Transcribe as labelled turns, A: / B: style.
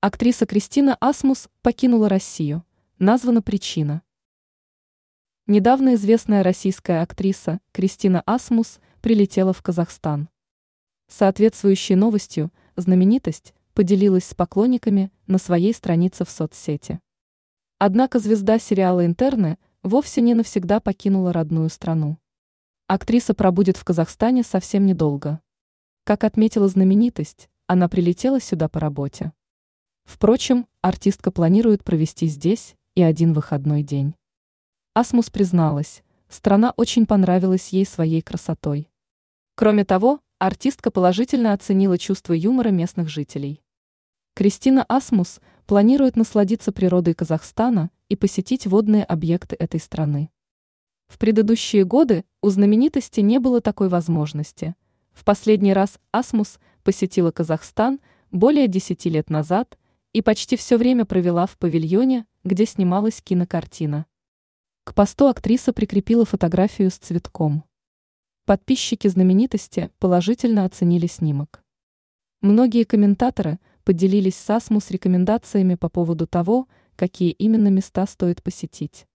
A: Актриса Кристина Асмус покинула Россию. Названа причина. Недавно известная российская актриса Кристина Асмус прилетела в Казахстан. Соответствующей новостью знаменитость поделилась с поклонниками на своей странице в соцсети. Однако звезда сериала «Интерны» вовсе не навсегда покинула родную страну. Актриса пробудет в Казахстане совсем недолго. Как отметила знаменитость, она прилетела сюда по работе. Впрочем, артистка планирует провести здесь и один выходной день. Асмус призналась, страна очень понравилась ей своей красотой. Кроме того, артистка положительно оценила чувство юмора местных жителей. Кристина Асмус планирует насладиться природой Казахстана и посетить водные объекты этой страны. В предыдущие годы у знаменитости не было такой возможности. В последний раз Асмус посетила Казахстан более 10 лет назад и почти все время провела в павильоне, где снималась кинокартина. К посту актриса прикрепила фотографию с цветком. Подписчики знаменитости положительно оценили снимок. Многие комментаторы поделились с Асмус рекомендациями по поводу того, какие именно места стоит посетить.